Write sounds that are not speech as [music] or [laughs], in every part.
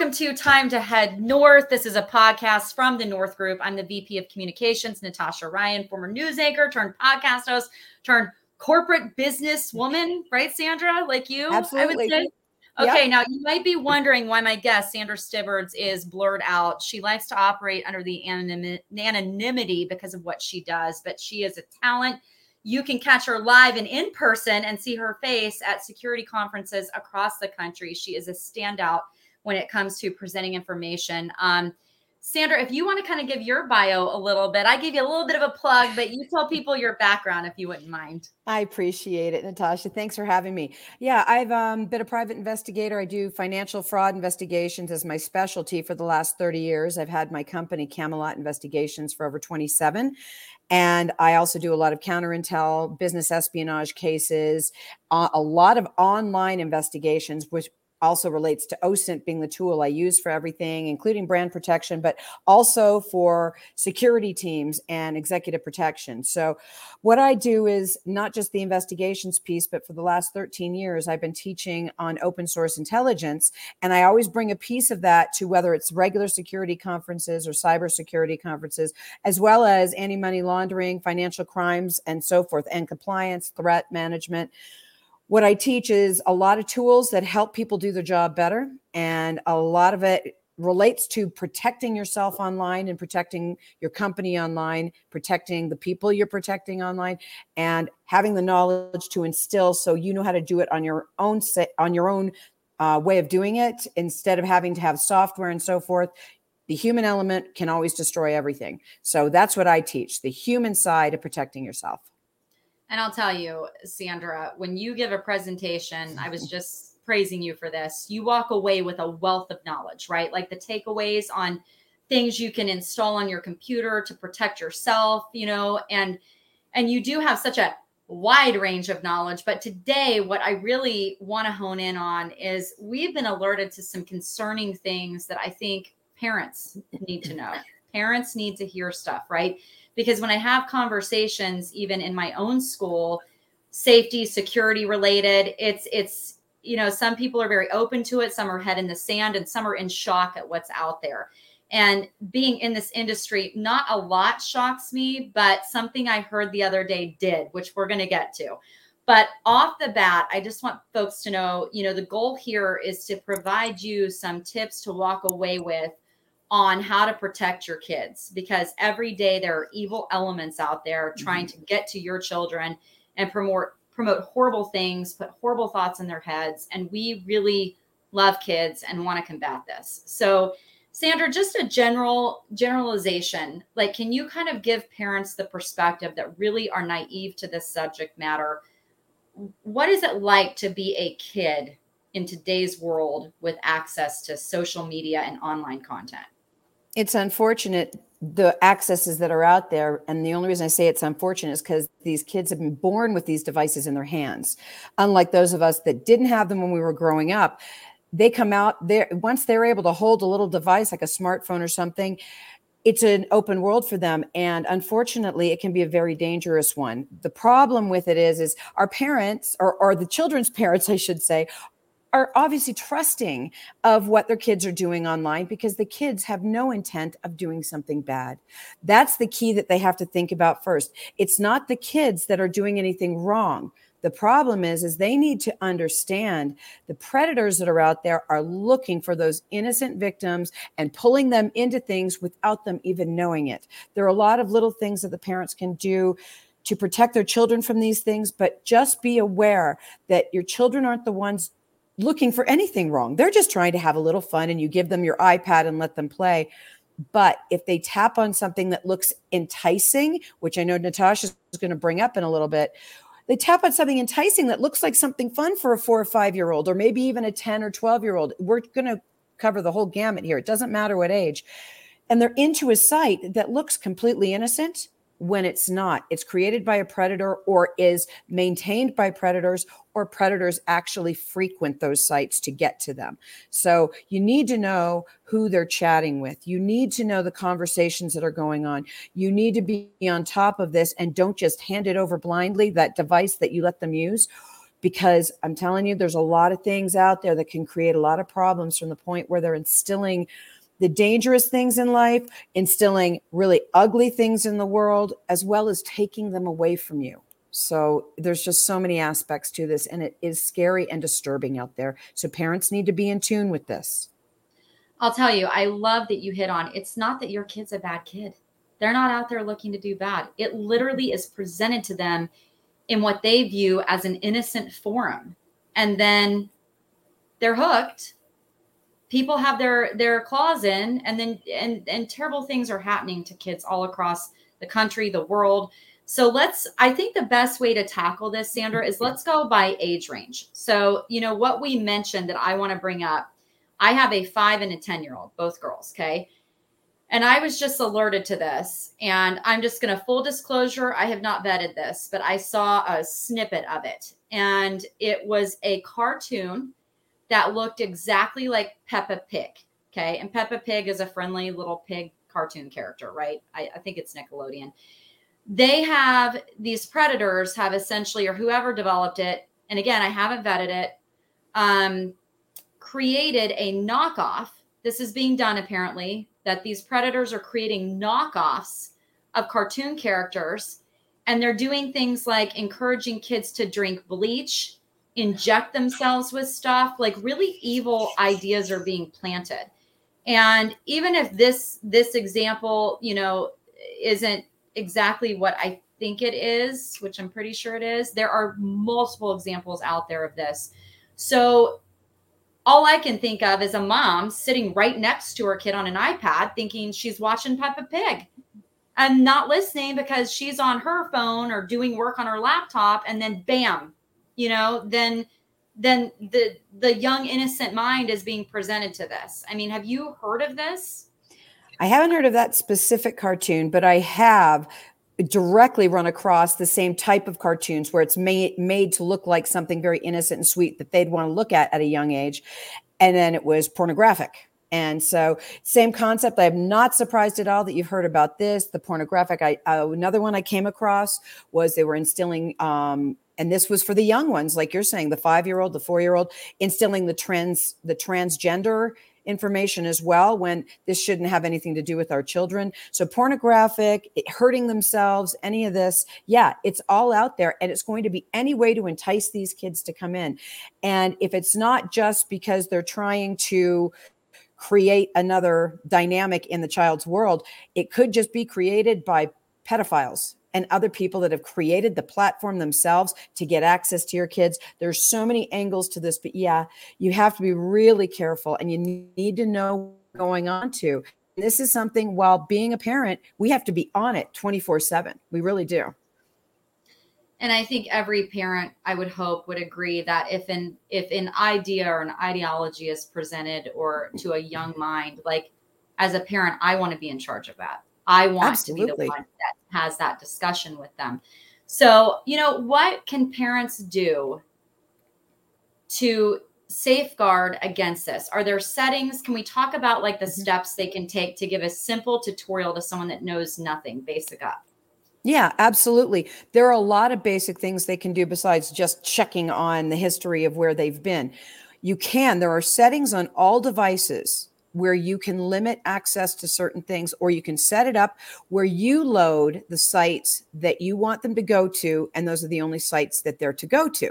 welcome to Time to Head North. This is a podcast from the North Group. I'm the VP of Communications, Natasha Ryan, former news anchor turned podcast host, turned corporate business woman, right, Sandra? Like you, Absolutely. I would say. Okay, yep. now you might be wondering why my guest, Sandra Stibbards, is blurred out. She likes to operate under the anonymity because of what she does, but she is a talent. You can catch her live and in person and see her face at security conferences across the country. She is a standout when it comes to presenting information. Um, Sandra, if you want to kind of give your bio a little bit, I give you a little bit of a plug, but you tell people your background if you wouldn't mind. I appreciate it, Natasha. Thanks for having me. Yeah, I've um, been a private investigator. I do financial fraud investigations as my specialty for the last 30 years. I've had my company, Camelot Investigations, for over 27. And I also do a lot of counter intel, business espionage cases, uh, a lot of online investigations, which also relates to OSINT being the tool I use for everything, including brand protection, but also for security teams and executive protection. So, what I do is not just the investigations piece, but for the last 13 years, I've been teaching on open source intelligence. And I always bring a piece of that to whether it's regular security conferences or cybersecurity conferences, as well as anti money laundering, financial crimes, and so forth, and compliance, threat management what I teach is a lot of tools that help people do their job better. And a lot of it relates to protecting yourself online and protecting your company online, protecting the people you're protecting online, and having the knowledge to instill so you know how to do it on your own on your own uh, way of doing it instead of having to have software and so forth. The human element can always destroy everything. So that's what I teach the human side of protecting yourself. And I'll tell you, Sandra, when you give a presentation, I was [laughs] just praising you for this. You walk away with a wealth of knowledge, right? Like the takeaways on things you can install on your computer to protect yourself, you know, and and you do have such a wide range of knowledge, but today what I really want to hone in on is we've been alerted to some concerning things that I think parents need to know. [laughs] Parents need to hear stuff, right? Because when I have conversations, even in my own school, safety, security related, it's, it's, you know, some people are very open to it, some are head in the sand, and some are in shock at what's out there. And being in this industry, not a lot shocks me, but something I heard the other day did, which we're going to get to. But off the bat, I just want folks to know, you know, the goal here is to provide you some tips to walk away with on how to protect your kids because every day there are evil elements out there trying mm-hmm. to get to your children and promote promote horrible things, put horrible thoughts in their heads and we really love kids and want to combat this. So Sandra, just a general generalization, like can you kind of give parents the perspective that really are naive to this subject matter? What is it like to be a kid in today's world with access to social media and online content? It's unfortunate the accesses that are out there and the only reason i say it's unfortunate is because these kids have been born with these devices in their hands. Unlike those of us that didn't have them when we were growing up they come out there once they're able to hold a little device like a smartphone or something it's an open world for them and unfortunately it can be a very dangerous one. The problem with it is is our parents or, or the children's [laughs] parents i should say are obviously trusting of what their kids are doing online because the kids have no intent of doing something bad. That's the key that they have to think about first. It's not the kids that are doing anything wrong. The problem is is they need to understand the predators that are out there are looking for those innocent victims and pulling them into things without them even knowing it. There are a lot of little things that the parents can do to protect their children from these things, but just be aware that your children aren't the ones looking for anything wrong. They're just trying to have a little fun and you give them your iPad and let them play. But if they tap on something that looks enticing, which I know Natasha is going to bring up in a little bit, they tap on something enticing that looks like something fun for a four or five year old, or maybe even a 10 or 12 year old. We're going to cover the whole gamut here. It doesn't matter what age. And they're into a site that looks completely innocent when it's not. It's created by a predator or is maintained by predators, or predators actually frequent those sites to get to them. So you need to know who they're chatting with. You need to know the conversations that are going on. You need to be on top of this and don't just hand it over blindly, that device that you let them use because I'm telling you, there's a lot of things out there that can create a lot of problems from the point where they're instilling the dangerous things in life, instilling really ugly things in the world, as well as taking them away from you. So there's just so many aspects to this, and it is scary and disturbing out there. So parents need to be in tune with this. I'll tell you, I love that you hit on it's not that your kid's a bad kid. They're not out there looking to do bad. It literally is presented to them in what they view as an innocent forum. And then they're hooked. People have their their claws in and then and and terrible things are happening to kids all across the country, the world. So let's I think the best way to tackle this Sandra is let's go by age range. So, you know, what we mentioned that I want to bring up. I have a 5 and a 10 year old, both girls, okay? And I was just alerted to this. And I'm just going to full disclosure I have not vetted this, but I saw a snippet of it. And it was a cartoon that looked exactly like Peppa Pig. Okay. And Peppa Pig is a friendly little pig cartoon character, right? I, I think it's Nickelodeon. They have these predators, have essentially, or whoever developed it, and again, I haven't vetted it, um, created a knockoff. This is being done apparently that these predators are creating knockoffs of cartoon characters and they're doing things like encouraging kids to drink bleach inject themselves with stuff like really evil ideas are being planted. And even if this this example you know isn't exactly what i think it is which i'm pretty sure it is there are multiple examples out there of this. So all I can think of is a mom sitting right next to her kid on an iPad thinking she's watching Peppa Pig and not listening because she's on her phone or doing work on her laptop and then bam, you know, then then the the young innocent mind is being presented to this. I mean, have you heard of this? I haven't heard of that specific cartoon, but I have directly run across the same type of cartoons where it's made made to look like something very innocent and sweet that they'd want to look at at a young age and then it was pornographic and so same concept i'm not surprised at all that you've heard about this the pornographic i uh, another one i came across was they were instilling um, and this was for the young ones like you're saying the five year old the four year old instilling the trans the transgender information as well when this shouldn't have anything to do with our children. So, pornographic, hurting themselves, any of this, yeah, it's all out there. And it's going to be any way to entice these kids to come in. And if it's not just because they're trying to, create another dynamic in the child's world it could just be created by pedophiles and other people that have created the platform themselves to get access to your kids. There's so many angles to this, but yeah, you have to be really careful and you need to know going on to. This is something while being a parent, we have to be on it 24 7. We really do. And I think every parent, I would hope, would agree that if an if an idea or an ideology is presented or to a young mind, like as a parent, I want to be in charge of that. I want Absolutely. to be the one that has that discussion with them. So, you know, what can parents do to safeguard against this? Are there settings? Can we talk about like the mm-hmm. steps they can take to give a simple tutorial to someone that knows nothing, basic up? Yeah, absolutely. There are a lot of basic things they can do besides just checking on the history of where they've been. You can, there are settings on all devices where you can limit access to certain things, or you can set it up where you load the sites that you want them to go to, and those are the only sites that they're to go to.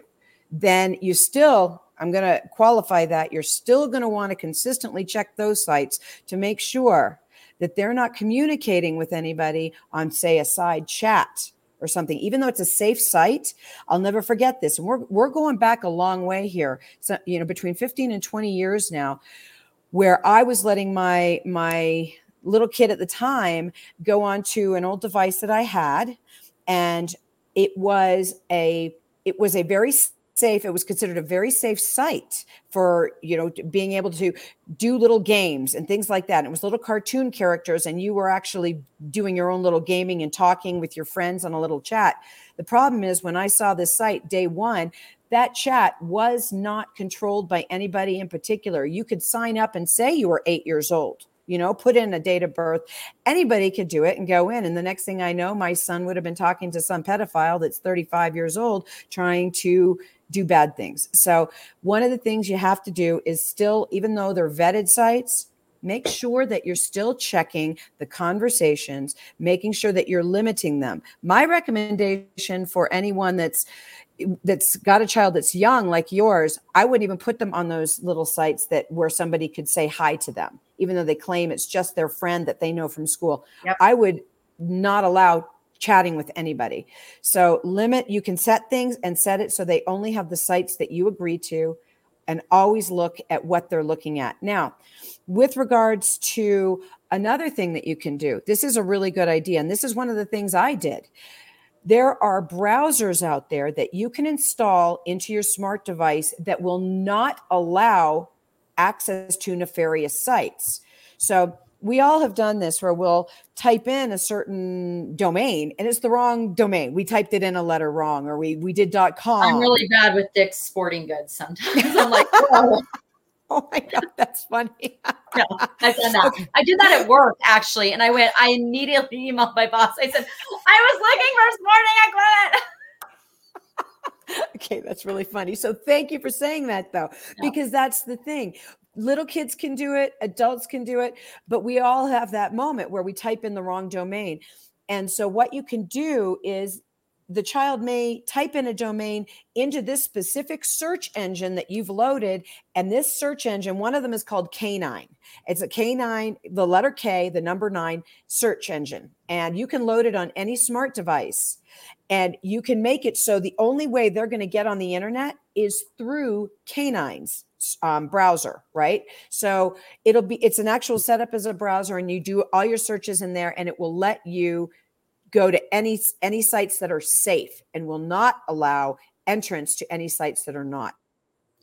Then you still, I'm going to qualify that, you're still going to want to consistently check those sites to make sure that they're not communicating with anybody on, say, a side chat or something, even though it's a safe site. I'll never forget this. And we're, we're going back a long way here. So, you know, between 15 and 20 years now where I was letting my my little kid at the time go onto an old device that I had, and it was a it was a very safe it was considered a very safe site for you know being able to do little games and things like that. And it was little cartoon characters and you were actually doing your own little gaming and talking with your friends on a little chat. The problem is when i saw this site day one that chat was not controlled by anybody in particular. You could sign up and say you were eight years old. you know, put in a date of birth. Anybody could do it and go in. And the next thing I know, my son would have been talking to some pedophile that's 35 years old trying to do bad things. So, one of the things you have to do is still, even though they're vetted sites, make sure that you're still checking the conversations, making sure that you're limiting them. My recommendation for anyone that's that's got a child that's young like yours, I wouldn't even put them on those little sites that where somebody could say hi to them, even though they claim it's just their friend that they know from school. Yep. I would not allow chatting with anybody. So limit, you can set things and set it so they only have the sites that you agree to and always look at what they're looking at. Now, with regards to another thing that you can do, this is a really good idea. And this is one of the things I did. There are browsers out there that you can install into your smart device that will not allow access to nefarious sites. So, we all have done this where we'll type in a certain domain and it's the wrong domain. We typed it in a letter wrong or we we did .com. I'm really bad with Dick's Sporting Goods sometimes. I'm like, [laughs] oh. [laughs] oh my god, that's funny. [laughs] no, I've done that. Okay. I did that at work actually, and I went. I immediately emailed my boss. I said, I was looking for Sporting. I quit. okay, that's really funny. So thank you for saying that though, because that's the thing little kids can do it, adults can do it, but we all have that moment where we type in the wrong domain. And so, what you can do is the child may type in a domain into this specific search engine that you've loaded. And this search engine, one of them is called K9. It's a K9, the letter K, the number nine search engine. And you can load it on any smart device. And you can make it so the only way they're going to get on the internet is through K9's um, browser, right? So it'll be it's an actual setup as a browser, and you do all your searches in there, and it will let you go to any any sites that are safe and will not allow entrance to any sites that are not.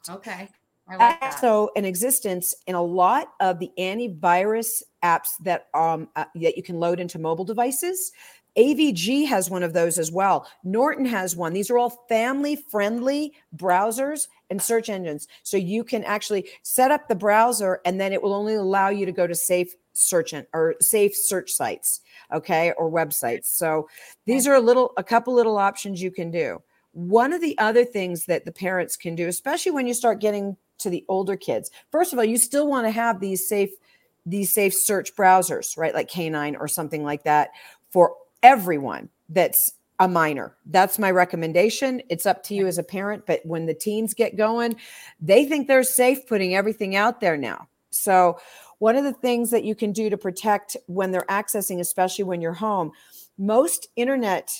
Okay. Like so in existence in a lot of the antivirus apps that um uh, that you can load into mobile devices AVG has one of those as well. Norton has one. These are all family friendly browsers and search engines. So you can actually set up the browser and then it will only allow you to go to safe search in, or safe search sites, okay, or websites. So these are a little a couple little options you can do. One of the other things that the parents can do, especially when you start getting to the older kids. First of all, you still want to have these safe these safe search browsers, right? Like K9 or something like that for everyone that's a minor. That's my recommendation. It's up to you as a parent, but when the teens get going, they think they're safe putting everything out there now. So, one of the things that you can do to protect when they're accessing, especially when you're home, most internet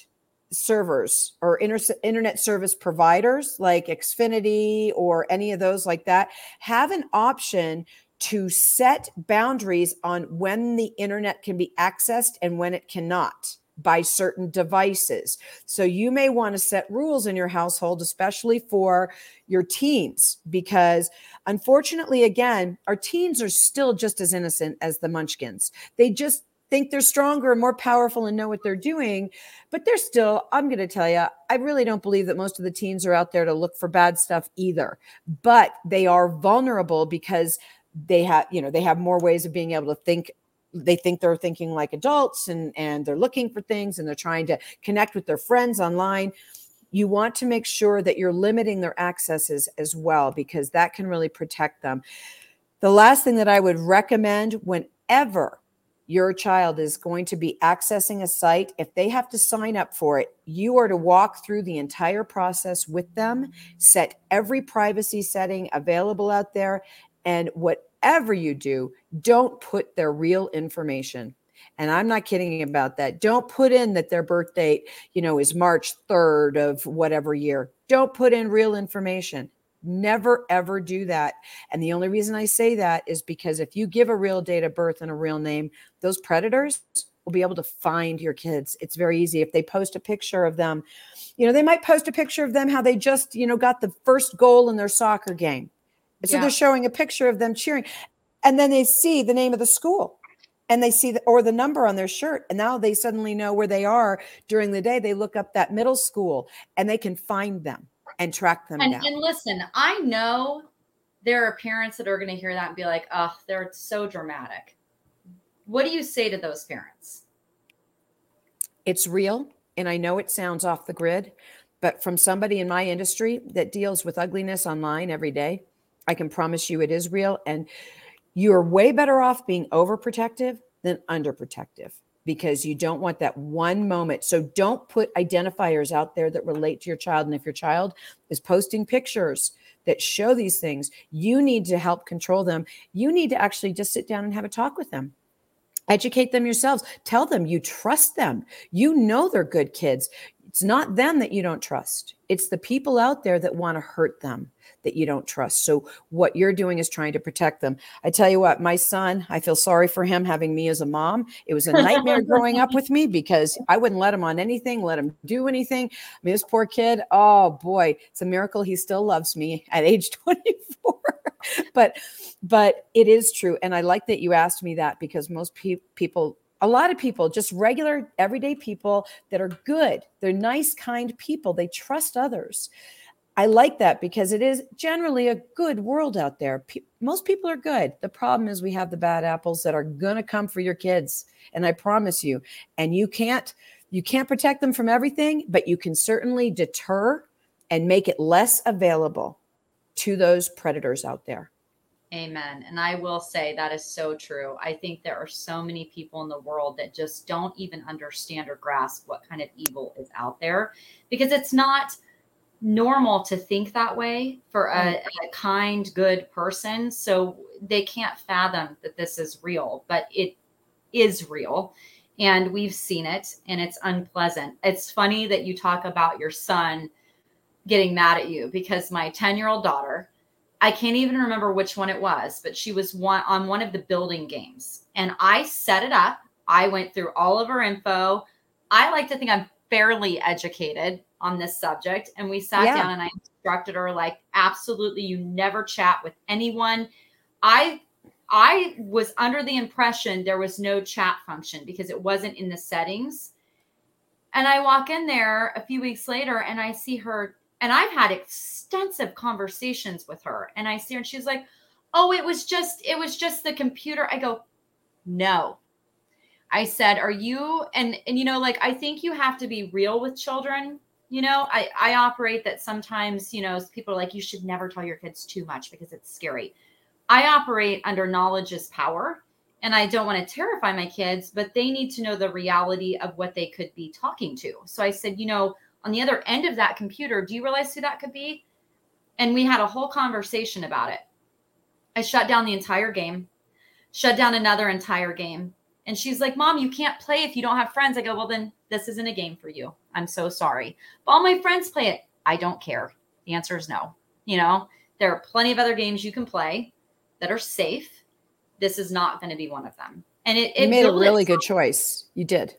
servers or inter- internet service providers like Xfinity or any of those like that have an option to set boundaries on when the internet can be accessed and when it cannot by certain devices. So you may want to set rules in your household, especially for your teens, because unfortunately, again, our teens are still just as innocent as the munchkins. They just think they're stronger and more powerful and know what they're doing, but they're still, I'm going to tell you, I really don't believe that most of the teens are out there to look for bad stuff either, but they are vulnerable because they have you know they have more ways of being able to think they think they're thinking like adults and and they're looking for things and they're trying to connect with their friends online you want to make sure that you're limiting their accesses as well because that can really protect them. The last thing that i would recommend whenever your child is going to be accessing a site if they have to sign up for it you are to walk through the entire process with them set every privacy setting available out there and whatever you do, don't put their real information. And I'm not kidding about that. Don't put in that their birth date, you know, is March 3rd of whatever year. Don't put in real information. Never ever do that. And the only reason I say that is because if you give a real date of birth and a real name, those predators will be able to find your kids. It's very easy. If they post a picture of them, you know, they might post a picture of them how they just, you know, got the first goal in their soccer game. So yeah. they're showing a picture of them cheering. And then they see the name of the school and they see the, or the number on their shirt. And now they suddenly know where they are during the day. They look up that middle school and they can find them and track them and, down. And listen, I know there are parents that are going to hear that and be like, oh, they're so dramatic. what do you say to those parents? It's real. And I know it sounds off the grid, but from somebody in my industry that deals with ugliness online every day, I can promise you it is real. And you're way better off being overprotective than underprotective because you don't want that one moment. So don't put identifiers out there that relate to your child. And if your child is posting pictures that show these things, you need to help control them. You need to actually just sit down and have a talk with them Educate them yourselves. Tell them you trust them. You know they're good kids. It's not them that you don't trust. It's the people out there that want to hurt them that you don't trust. So what you're doing is trying to protect them. I tell you what, my son, I feel sorry for him having me as a mom. It was a nightmare growing up with me because I wouldn't let him on anything, let him do anything. I mean, this poor kid, oh boy, it's a miracle he still loves me at age [laughs] 24. but but it is true and i like that you asked me that because most pe- people a lot of people just regular everyday people that are good they're nice kind people they trust others. I like that because it is generally a good world out there. Pe- most people are good. The problem is we have the bad apples that are going to come for your kids and i promise you and you can't you can't protect them from everything but you can certainly deter and make it less available to those predators out there Amen. And I will say that is so true. I think there are so many people in the world that just don't even understand or grasp what kind of evil is out there because it's not normal to think that way for a, mm. a kind, good person. So they can't fathom that this is real, but it is real. And we've seen it and it's unpleasant. It's funny that you talk about your son getting mad at you because my 10 year old daughter, I can't even remember which one it was, but she was one on one of the building games. And I set it up. I went through all of her info. I like to think I'm fairly educated on this subject. And we sat yeah. down and I instructed her like, absolutely, you never chat with anyone. I I was under the impression there was no chat function because it wasn't in the settings. And I walk in there a few weeks later and I see her and I've had extensive conversations with her. And I see her and she's like, Oh, it was just, it was just the computer. I go, No. I said, Are you and and you know, like I think you have to be real with children. You know, I, I operate that sometimes, you know, people are like, you should never tell your kids too much because it's scary. I operate under knowledge is power and I don't want to terrify my kids, but they need to know the reality of what they could be talking to. So I said, you know, on the other end of that computer, do you realize who that could be? And we had a whole conversation about it. I shut down the entire game, shut down another entire game. And she's like, Mom, you can't play if you don't have friends. I go, Well, then this isn't a game for you. I'm so sorry. But all my friends play it. I don't care. The answer is no. You know, there are plenty of other games you can play that are safe. This is not going to be one of them. And it, it you made a really good [laughs] choice. You did.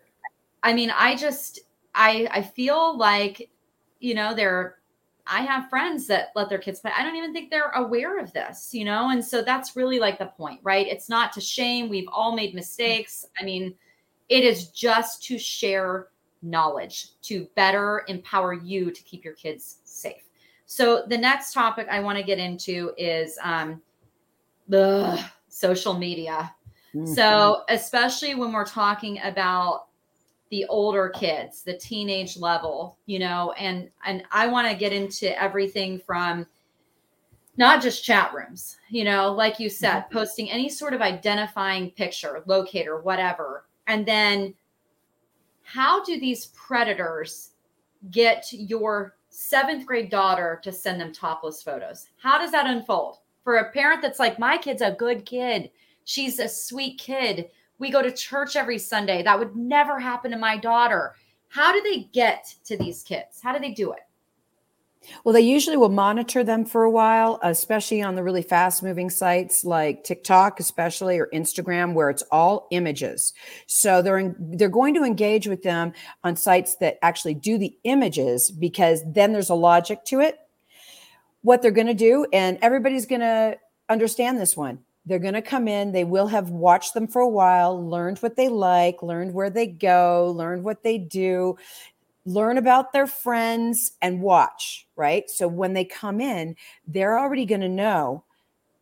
I mean, I just I I feel like you know they're I have friends that let their kids play. I don't even think they're aware of this, you know? And so that's really like the point, right? It's not to shame. We've all made mistakes. I mean, it is just to share knowledge to better empower you to keep your kids safe. So the next topic I want to get into is um, the social media. Mm-hmm. So especially when we're talking about the older kids, the teenage level, you know, and and I want to get into everything from not just chat rooms, you know, like you said, mm-hmm. posting any sort of identifying picture, locator, whatever. And then how do these predators get your seventh grade daughter to send them topless photos? How does that unfold? For a parent that's like, my kid's a good kid, she's a sweet kid we go to church every Sunday. That would never happen to my daughter. How do they get to these kids? How do they do it? Well, they usually will monitor them for a while, especially on the really fast moving sites like TikTok, especially or Instagram, where it's all images. So they're in, they're going to engage with them on sites that actually do the images because then there's a logic to it. What they're going to do, and everybody's going to understand this one. They're going to come in. They will have watched them for a while, learned what they like, learned where they go, learned what they do, learn about their friends and watch, right? So when they come in, they're already going to know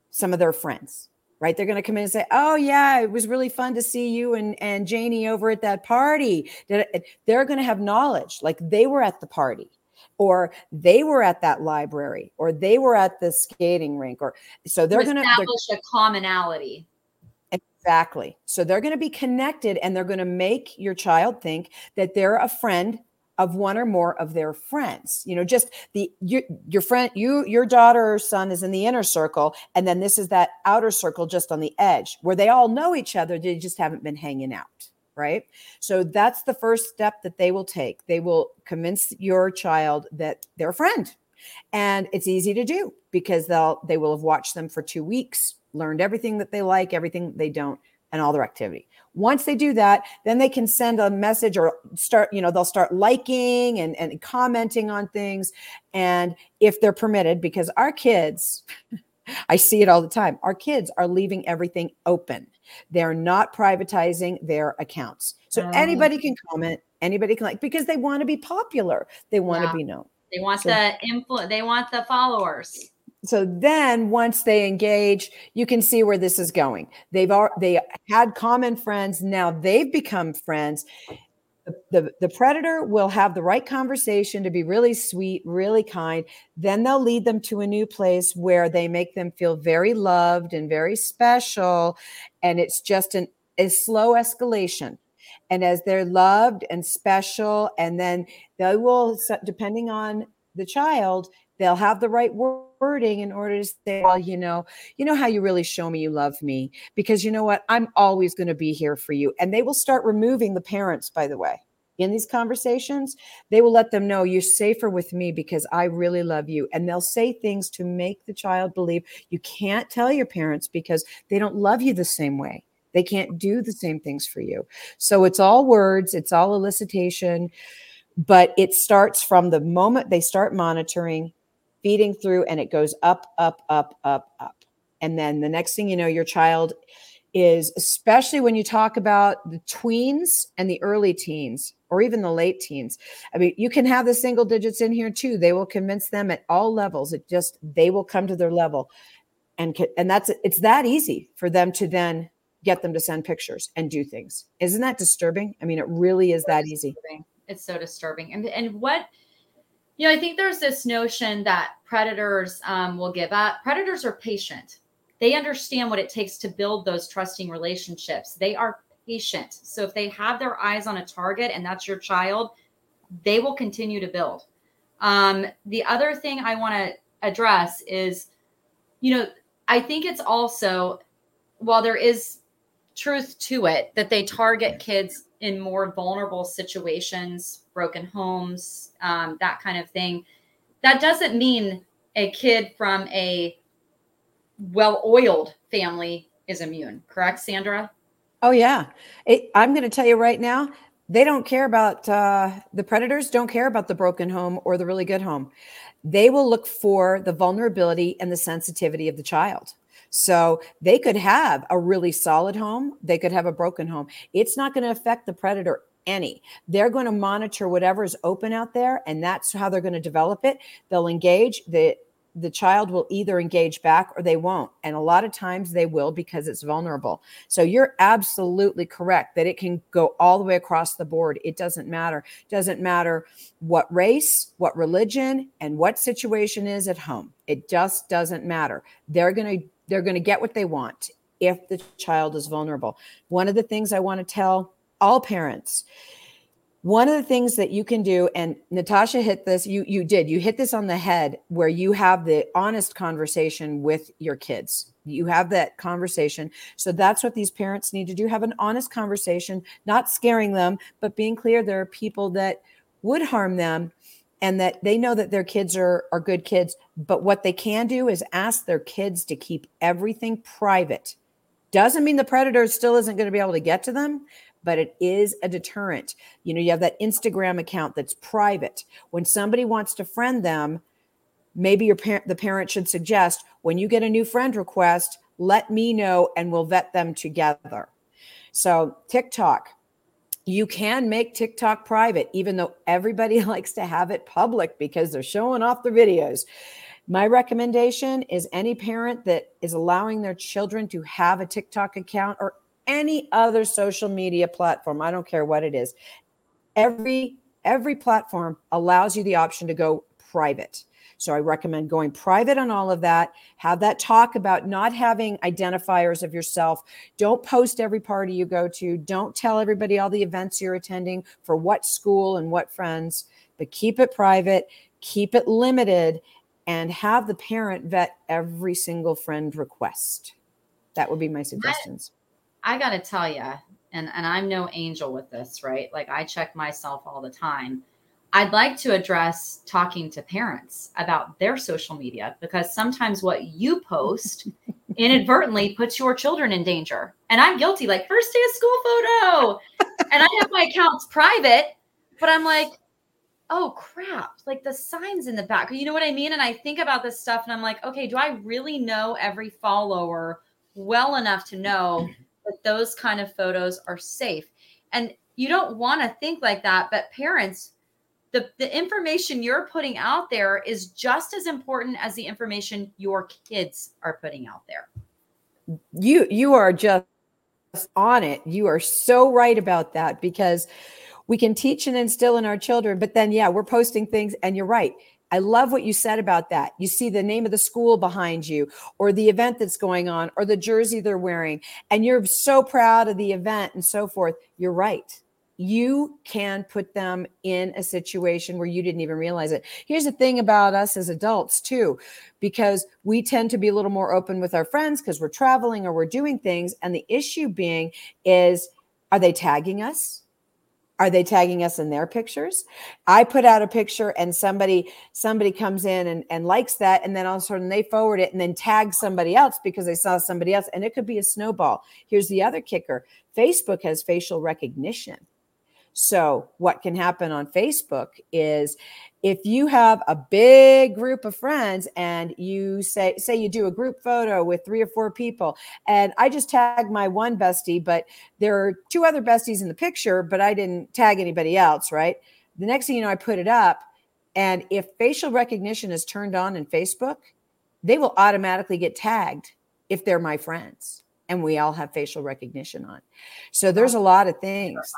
some of their friends. right? They're going to come in and say, "Oh yeah, it was really fun to see you and and Janie over at that party." They're going to have knowledge, like they were at the party, or they were at that library, or they were at the skating rink, or so they're going to establish a commonality. Exactly. So they're going to be connected, and they're going to make your child think that they're a friend of one or more of their friends you know just the your, your friend you your daughter or son is in the inner circle and then this is that outer circle just on the edge where they all know each other they just haven't been hanging out right so that's the first step that they will take they will convince your child that they're a friend and it's easy to do because they'll they will have watched them for 2 weeks learned everything that they like everything they don't and all their activity once they do that, then they can send a message or start, you know, they'll start liking and, and commenting on things. And if they're permitted, because our kids, [laughs] I see it all the time, our kids are leaving everything open. They're not privatizing their accounts. So um, anybody can comment, anybody can like, because they want to be popular, they want yeah. to be known. They want so, the influence, they want the followers so then once they engage you can see where this is going they've are they had common friends now they've become friends the, the, predator will have the right conversation to be really sweet really kind. Then they'll lead them to a new place where they make them feel very loved and very special. And it's just an a slow escalation. And as they're loved and special and then they will depending on the child they'll have the right in order to say well you know you know how you really show me you love me because you know what? I'm always going to be here for you. And they will start removing the parents by the way in these conversations. They will let them know you're safer with me because i really love you. And they'll say things to make the child believe you can't tell your parents because they don't love you the same way. They can't do the same things for you. So it's all words it's all elicitation but it starts from the moment they start monitoring feeding through and it goes up, up, up, up, up. And then the next thing you know, your child is, especially when you talk about the tweens and the early teens or even the late teens. I mean, you can have the single digits in here too. They will convince them at all levels. It just, they will come to their level. And, and that's, it's that easy for them to then get them to send pictures and do things. Isn't that disturbing? I mean, it really is that easy. It's so disturbing. And, and what, you know, I think there's this notion that predators um, will give up. Predators are patient. They understand what it takes to build those trusting relationships. They are patient. So if they have their eyes on a target and that's your child, they will continue to build. Um, the other thing I want to address is, you know, I think it's also, while there is truth to it, that they target kids in more vulnerable situations, broken homes, um, that kind of thing. That doesn't mean a kid from a well oiled family is immune, correct, Sandra? Oh, yeah. It, I'm going to tell you right now, they don't care about uh, the predators, don't care about the broken home or the really good home. They will look for the vulnerability and the sensitivity of the child. So they could have a really solid home, they could have a broken home. It's not going to affect the predator any. They're going to monitor whatever is open out there, and that's how they're going to develop it. They'll engage. The the child will either engage back or they won't. And a lot of times they will because it's vulnerable. So you're absolutely correct that it can go all the way across the board. It doesn't matter. Doesn't matter what race, what religion, and what situation is at home. It just doesn't matter. They're going to they're going to get what they want if the child is vulnerable. One of the things I want to tell all parents one of the things that you can do and natasha hit this you you did you hit this on the head where you have the honest conversation with your kids you have that conversation so that's what these parents need to do have an honest conversation not scaring them but being clear there are people that would harm them and that they know that their kids are are good kids but what they can do is ask their kids to keep everything private doesn't mean the predator still isn't going to be able to get to them but it is a deterrent. You know, you have that Instagram account that's private. When somebody wants to friend them, maybe your parent the parent should suggest when you get a new friend request, let me know and we'll vet them together. So, TikTok, you can make TikTok private, even though everybody [laughs] likes to have it public because they're showing off the videos. My recommendation is any parent that is allowing their children to have a TikTok account or any other social media platform, I don't care what it is. Every every platform allows you the option to go private. So I recommend going private on all of that. Have that talk about not having identifiers of yourself. Don't post every party you go to. Don't tell everybody all the events you're attending for what school and what friends, but keep it private, keep it limited, and have the parent vet every single friend request. That would be my suggestions. I, I got to tell you, and, and I'm no angel with this, right? Like I check myself all the time I'd like to address talking to parents about their social media because sometimes what you post [laughs] inadvertently puts your children in danger. And I'm guilty, like first day of school photo. and I have my accounts private, but I'm like, oh crap, like the signs in the back. You know what I mean? And I think about this stuff and I'm like, okay, do I really know every follower well enough to know that those kind of photos are safe? And you don't want to think like that, but parents the, the information you're putting out there is just as important as the information your kids are putting out there. You you are just on it. You are so right about that because we can teach and instill in our children, but then yeah, we're posting things and you're right. I love what you said about that. You see the name of the school behind you, or the event that's going on, or the jersey they're wearing, and you're so proud of the event and so forth. You're right you can put them in a situation where you didn't even realize it. Here's the thing about us as adults, too, because we tend to be a little more open with our friends because we're traveling or we're doing things. And the issue being is, are they tagging us? Are they tagging us in their pictures? I put out a picture and somebody somebody comes in and, and likes that, and then all of a sudden they forward it and then tag somebody else because they saw somebody else, and it could be a snowball. Here's the other kicker: Facebook has facial recognition. So, what can happen on Facebook is if you have a big group of friends and you say say you do a group photo with three or four people and I just tag my one bestie but there are two other besties in the picture but I didn't tag anybody else, right? The next thing you know I put it up and if facial recognition is turned on in Facebook, they will automatically get tagged if they're my friends and we all have facial recognition on. So there's a lot of things.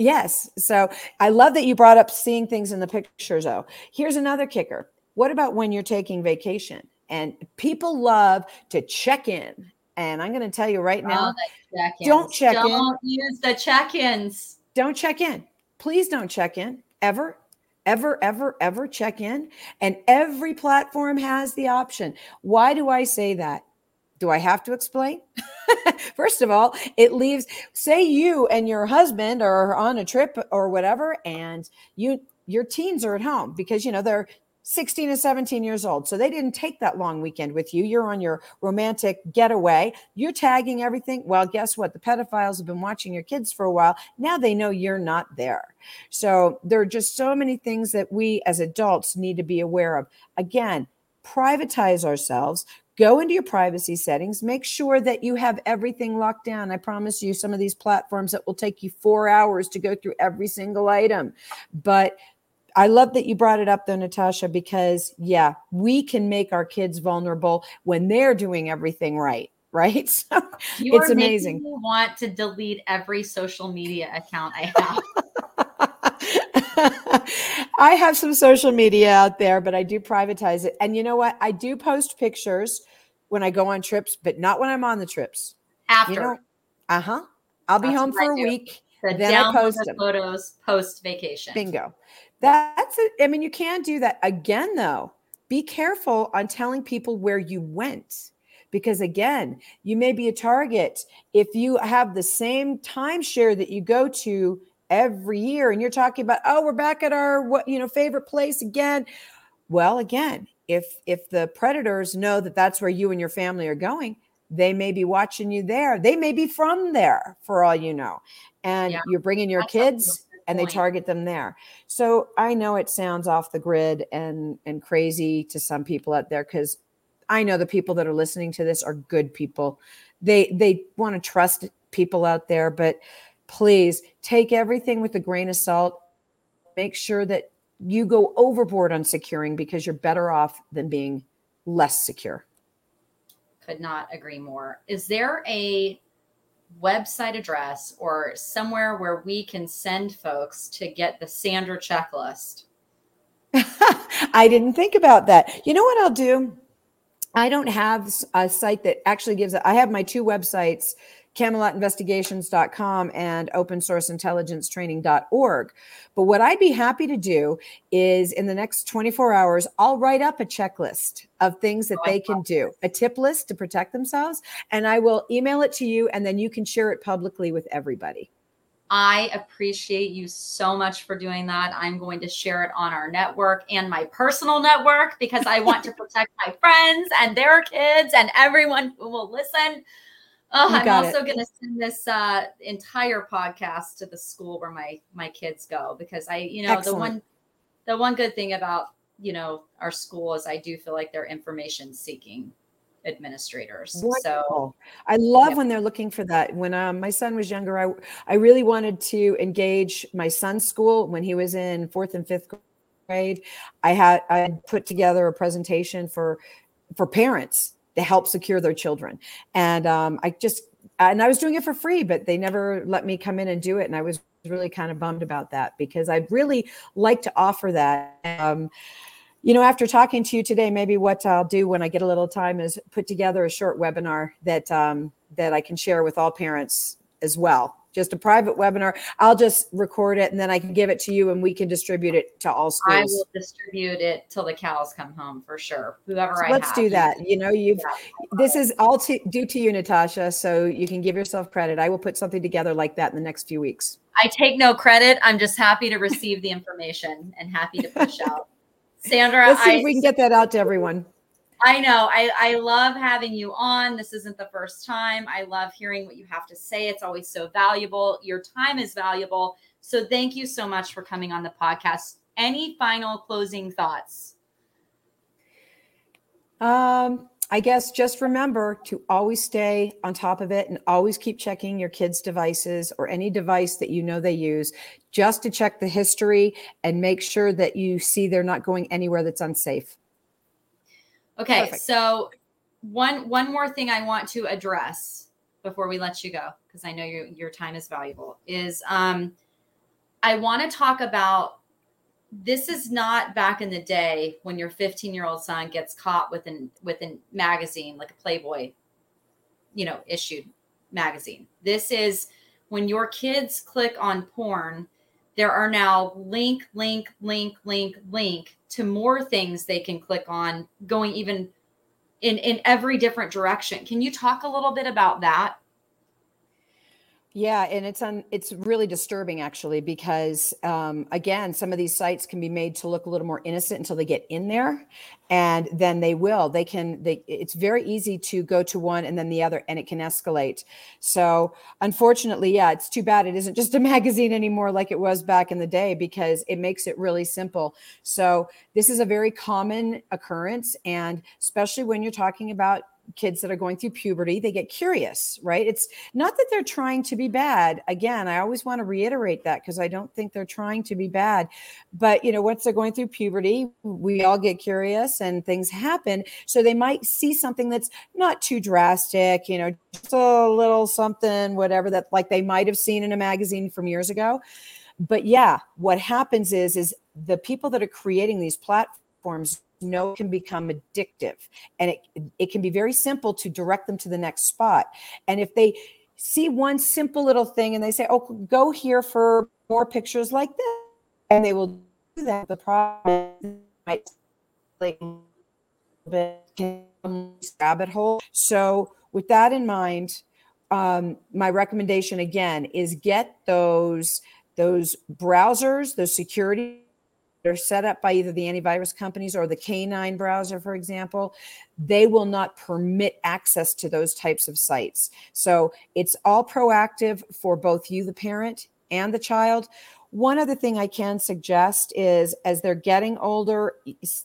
Yes. So I love that you brought up seeing things in the pictures, though. Here's another kicker. What about when you're taking vacation? And people love to check in. And I'm going to tell you right now don't check don't in. Don't use the check ins. Don't check in. Please don't check in ever, ever, ever, ever check in. And every platform has the option. Why do I say that? Do I have to explain? [laughs] First of all, it leaves, say you and your husband are on a trip or whatever, and you your teens are at home because you know they're 16 and 17 years old. So they didn't take that long weekend with you. You're on your romantic getaway. You're tagging everything. Well, guess what? The pedophiles have been watching your kids for a while. Now they know you're not there. So there are just so many things that we as adults need to be aware of. Again, privatize ourselves, go into your privacy settings make sure that you have everything locked down i promise you some of these platforms that will take you four hours to go through every single item but I love that you brought it up though, Natasha, because yeah, we can make our kids vulnerable when they're doing everything right. [laughs] Right. So You're it's amazing. want to delete every social media account I have. [laughs] I have some social media out there, but I do privatize it. And you know what? I do post pictures when I go on trips, but not when I'm on the trips. After. You know, uh huh. I'll be home for a week. The then I post the photos post vacation. Bingo. That's it. I mean, you can do that again, though. Be careful on telling people where you went because again you may be a target if you have the same timeshare that you go to every year and you're talking about oh we're back at our what you know favorite place again. Well again if if the predators know that that's where you and your family are going they may be watching you there. They may be from there for all you know and yeah. you're bringing your that's kids and they target them there. So i know it sounds off the grid and and crazy to some people out there because i know the people that are listening to this are good people. They they want to trust people out there but please take everything with a grain of salt make sure that you go overboard on securing because you're better off than being less secure. Could not agree more. Is there a website address or somewhere where we can send folks to get the Sandra checklist? [laughs] I didn't think about that. You know what I'll do? I don't have a site that actually gives it. I have my two websites camelotinvestigations.com and opensourceintelligencetraining.org. But what I'd be happy to do is in the next 24 hours, I'll write up a checklist of things that they can do, a tip list to protect themselves, and I will email it to you and then you can share it publicly with everybody. I appreciate you so much for doing that. I'm going to share it on our network and my personal network because I want to [laughs] protect my friends and their kids and everyone who will listen. Oh, I'm also going to send this uh, entire podcast to the school where my my kids go because I, you know, Excellent. the one the one good thing about you know our school is I do feel like they're information seeking administrators. Wonderful. So I love yeah. when they're looking for that. When um, my son was younger, I I really wanted to engage my son's school when he was in fourth and fifth grade. I had I had put together a presentation for for parents to help secure their children. And um, I just, and I was doing it for free, but they never let me come in and do it. And I was really kind of bummed about that because I'd really like to offer that. Um, you know, after talking to you today, maybe what I'll do when I get a little time is put together a short webinar that um, that I can share with all parents as well just a private webinar. I'll just record it and then I can give it to you and we can distribute it to all schools. I will distribute it till the cows come home for sure. Whoever so I let's have. do that. You know, you've yeah. this is all to, due to you, Natasha. So you can give yourself credit. I will put something together like that in the next few weeks. I take no credit. I'm just happy to receive the information and happy to push out. [laughs] Sandra, let's see I, if we can get that out to everyone. I know. I, I love having you on. This isn't the first time. I love hearing what you have to say. It's always so valuable. Your time is valuable. So thank you so much for coming on the podcast. Any final closing thoughts? Um, I guess just remember to always stay on top of it and always keep checking your kids' devices or any device that you know they use just to check the history and make sure that you see they're not going anywhere that's unsafe. Okay, Perfect. so one one more thing I want to address before we let you go, because I know your your time is valuable, is um I want to talk about this is not back in the day when your 15 year old son gets caught with an with a magazine like a Playboy, you know, issued magazine. This is when your kids click on porn, there are now link, link, link, link, link to more things they can click on going even in in every different direction. Can you talk a little bit about that yeah, and it's on. It's really disturbing, actually, because um, again, some of these sites can be made to look a little more innocent until they get in there, and then they will. They can. They. It's very easy to go to one and then the other, and it can escalate. So, unfortunately, yeah, it's too bad it isn't just a [laughs] magazine anymore like it was back in the day because it makes it really simple. So, this is a very common occurrence, and especially when you're talking about kids that are going through puberty they get curious right? It's not that they're trying to be bad. Again i always want to reiterate that because i don't think they're trying to be bad. But you know once they're going through puberty we all get curious and things happen. So they might see something that's not too drastic you know just a little something whatever that like they might have seen in a magazine from years ago. But yeah what happens is is the people that are creating these platforms know can become addictive and it, it can be very simple to direct them to the next spot. And if they see one simple little thing and they say oh go here for more pictures like this and they will do that the problem might like a rabbit hole. So with that in mind um, my recommendation again is get those those browsers those security are set up by either the antivirus companies or the K9 browser, for example, they will not permit access to those types of sites. So it's all proactive for both you, the parent, and the child. One other thing I can suggest is as they're getting older,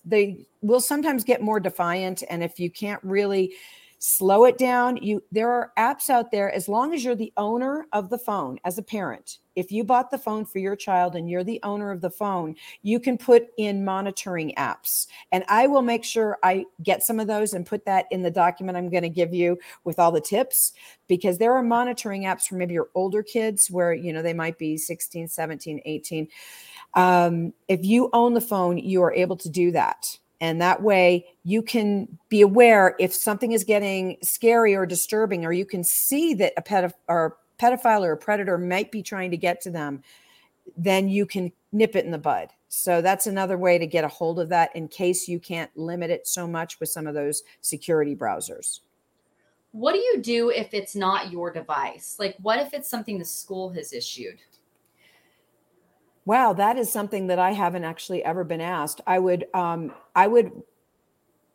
they will sometimes get more defiant. And if you can't really slow it down you there are apps out there as long as you're the owner of the phone as a parent if you bought the phone for your child and you're the owner of the phone you can put in monitoring apps. And i will make sure i get some of those and put that in the document i'm going to give you with all the tips because there are monitoring apps for maybe your older kids where you know they might be 16 17 18 um, if you own the phone you are able to do that. And that way you can be aware if something is getting scary or disturbing, or you can see that a pet or pedophile or a predator might be trying to get to them, then you can nip it in the bud. So that's another way to get a hold of that in case you can't limit it so much with some of those security browsers. What do you do if it's not your device? Like, what if it's something the school has issued? Wow, that is something that I haven't actually ever been asked. I would, um, I would,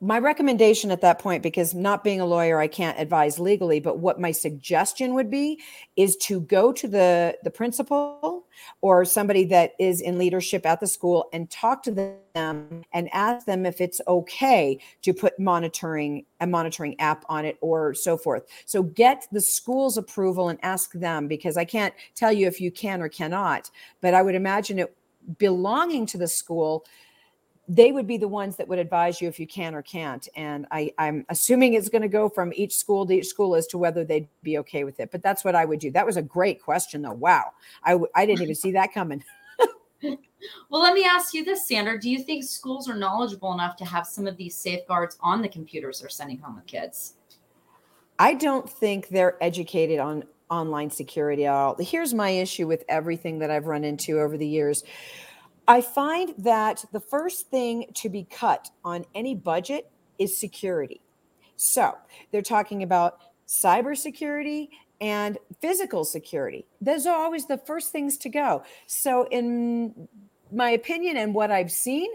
my recommendation at that point, because not being a lawyer, I can't advise legally, but what my suggestion would be is to go to the the principal or somebody that is in leadership at the school and talk to them and ask them if it's okay to put monitoring a monitoring app on it or so forth. So get the school's approval and ask them because I can't tell you if you can or cannot, but I would imagine it belonging to the school they would be the ones that would advise you if you can or can't. And I, I'm assuming it's going to go from each school to each school as to whether they'd be okay with it. But that's what I would do. That was a great question, though. Wow, I w- I didn't even see that coming. [laughs] well, let me ask you this, Sandra. Do you think schools are knowledgeable enough to have some of these safeguards on the computers they're sending home with kids? I don't think they're educated on online security at all. Here's my issue with everything that I've run into over the years I find that the first thing to be cut on any budget is security. So they're talking about cybersecurity and physical security. Those are always the first things to go. So, in my opinion and what I've seen,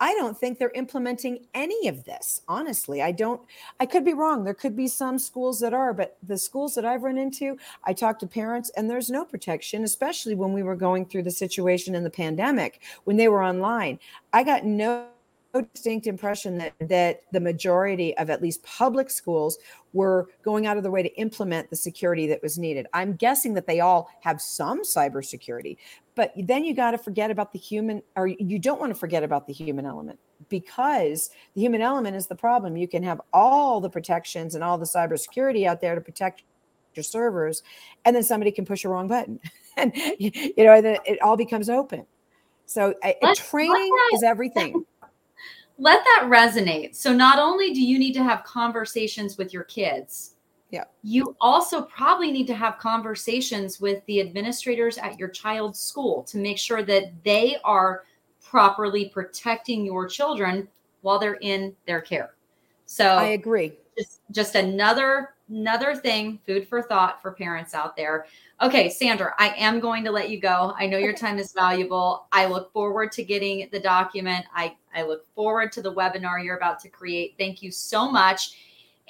I don't think they're implementing any of this. Honestly, I don't, I could be wrong. There could be some schools that are, but the schools that I've run into, I talk to parents and there's no protection, especially when we were going through the situation in the pandemic when they were online. I got no distinct impression that that the majority of at least public schools were going out of their way to implement the security that was needed. I'm guessing that they all have some cybersecurity, but then you got to forget about the human, or you don't want to forget about the human element because the human element is the problem. You can have all the protections and all the cybersecurity out there to protect your servers, and then somebody can push a wrong button, [laughs] and you know it all becomes open. So training is everything [laughs] let that resonate. So not only do you need to have conversations with your kids, yeah. You also probably need to have conversations with the administrators at your child's school to make sure that they are properly protecting your children while they're in their care. So I agree. Just just another another thing, food for thought for parents out there. Okay, Sandra, I am going to let you go. I know your time is valuable. I look forward to getting the document. I, I look forward to the webinar you're about to create. Thank you so much.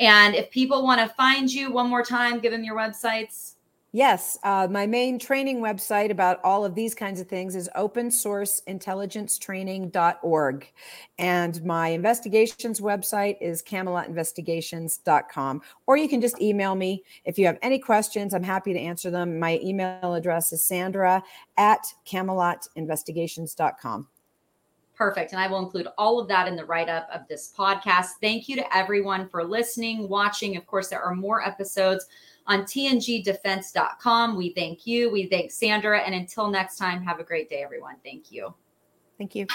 And if people want to find you one more time, give them your websites. Yes, uh, my main training website about all of these kinds of things is opensourceintelligencetraining.org. And my investigations website is camelotinvestigations.com. Or you can just email me. If you have any questions, I'm happy to answer them. My email address is sandra at camelotinvestigations.com. Perfect. And I will include all of that in the write up of this podcast. Thank you to everyone for listening, watching. Of course, there are more episodes on tngdefense.com. We thank you. We thank Sandra. And until next time, have a great day, everyone. Thank you. Thank you.